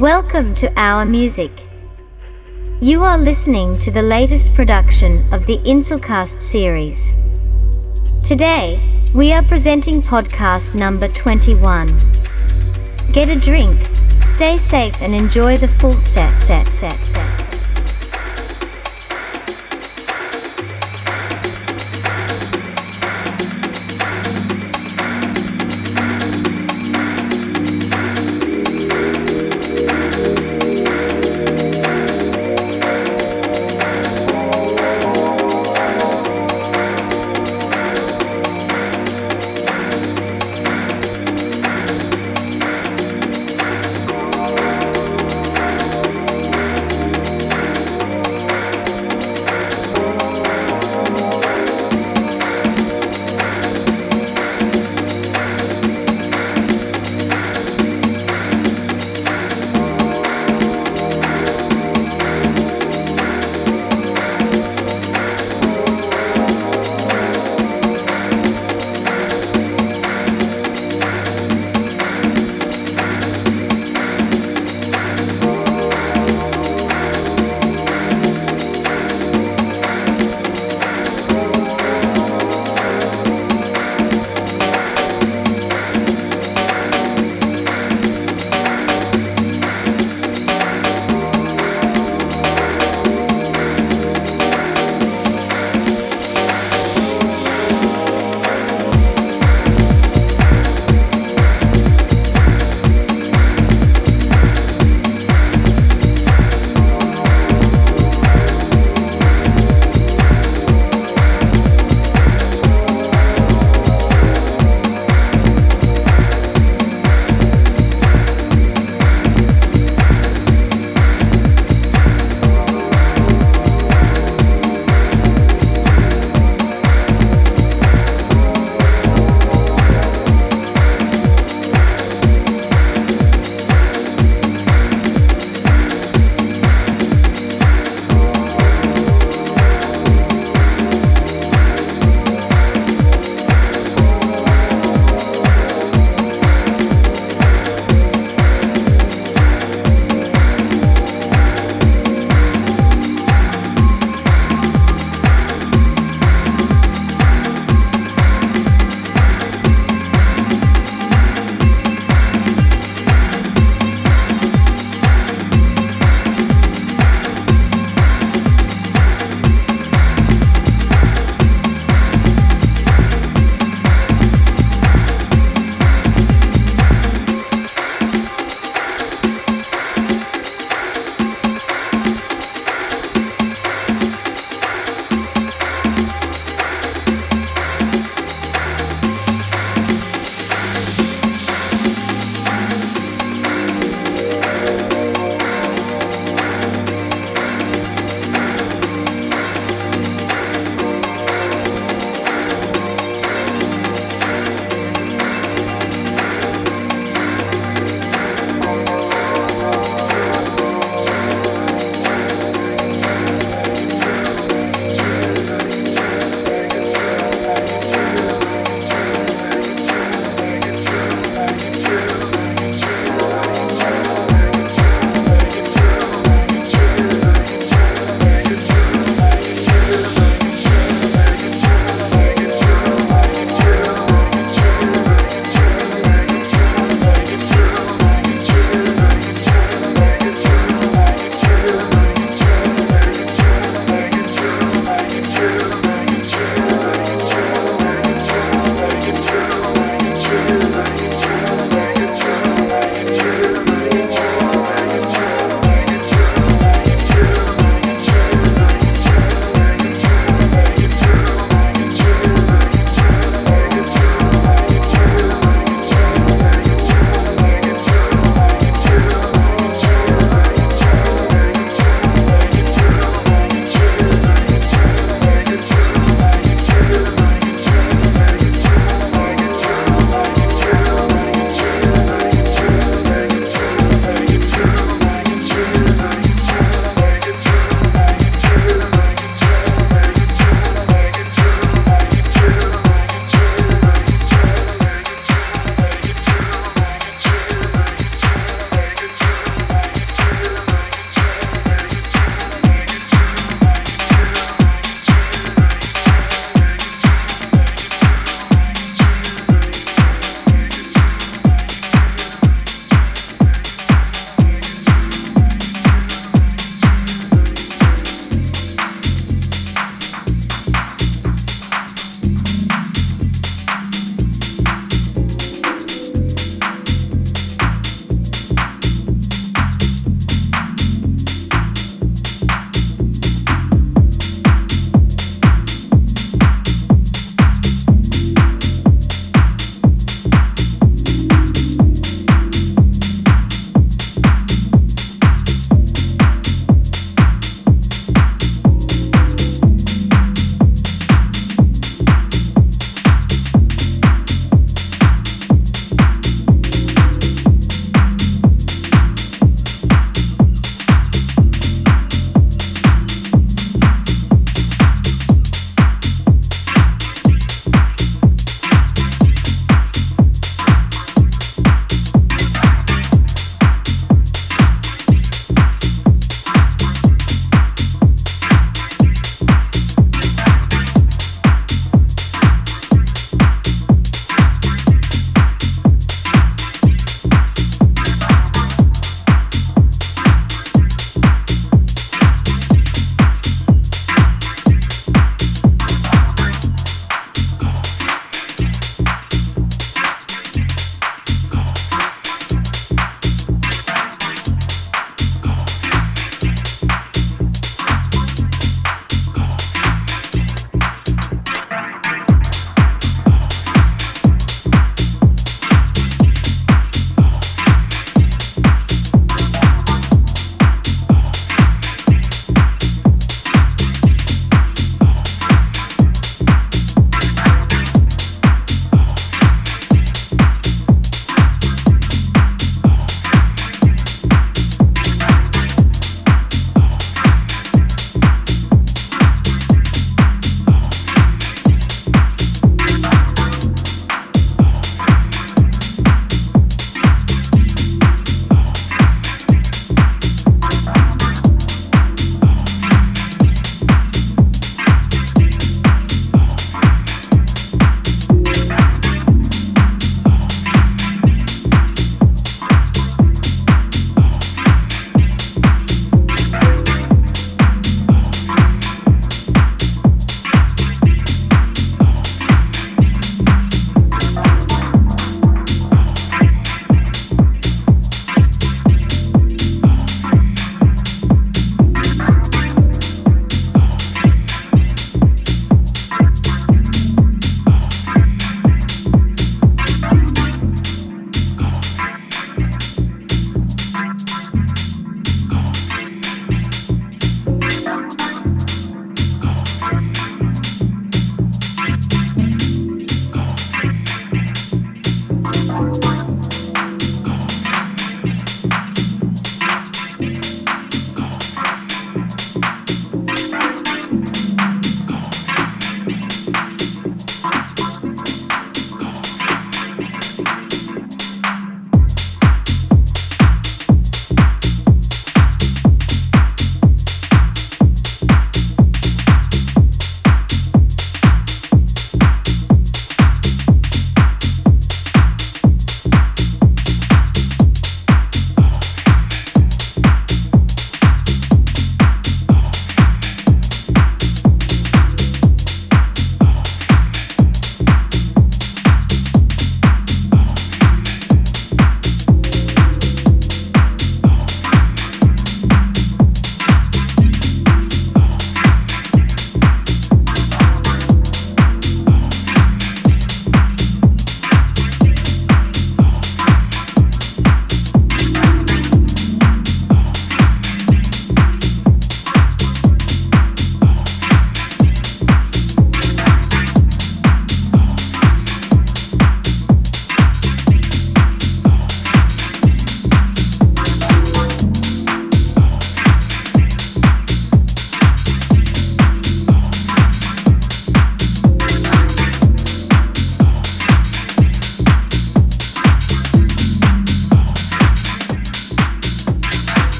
Welcome to Our Music. You are listening to the latest production of the InselCast series. Today, we are presenting podcast number 21. Get a drink, stay safe, and enjoy the full set, set, set, set.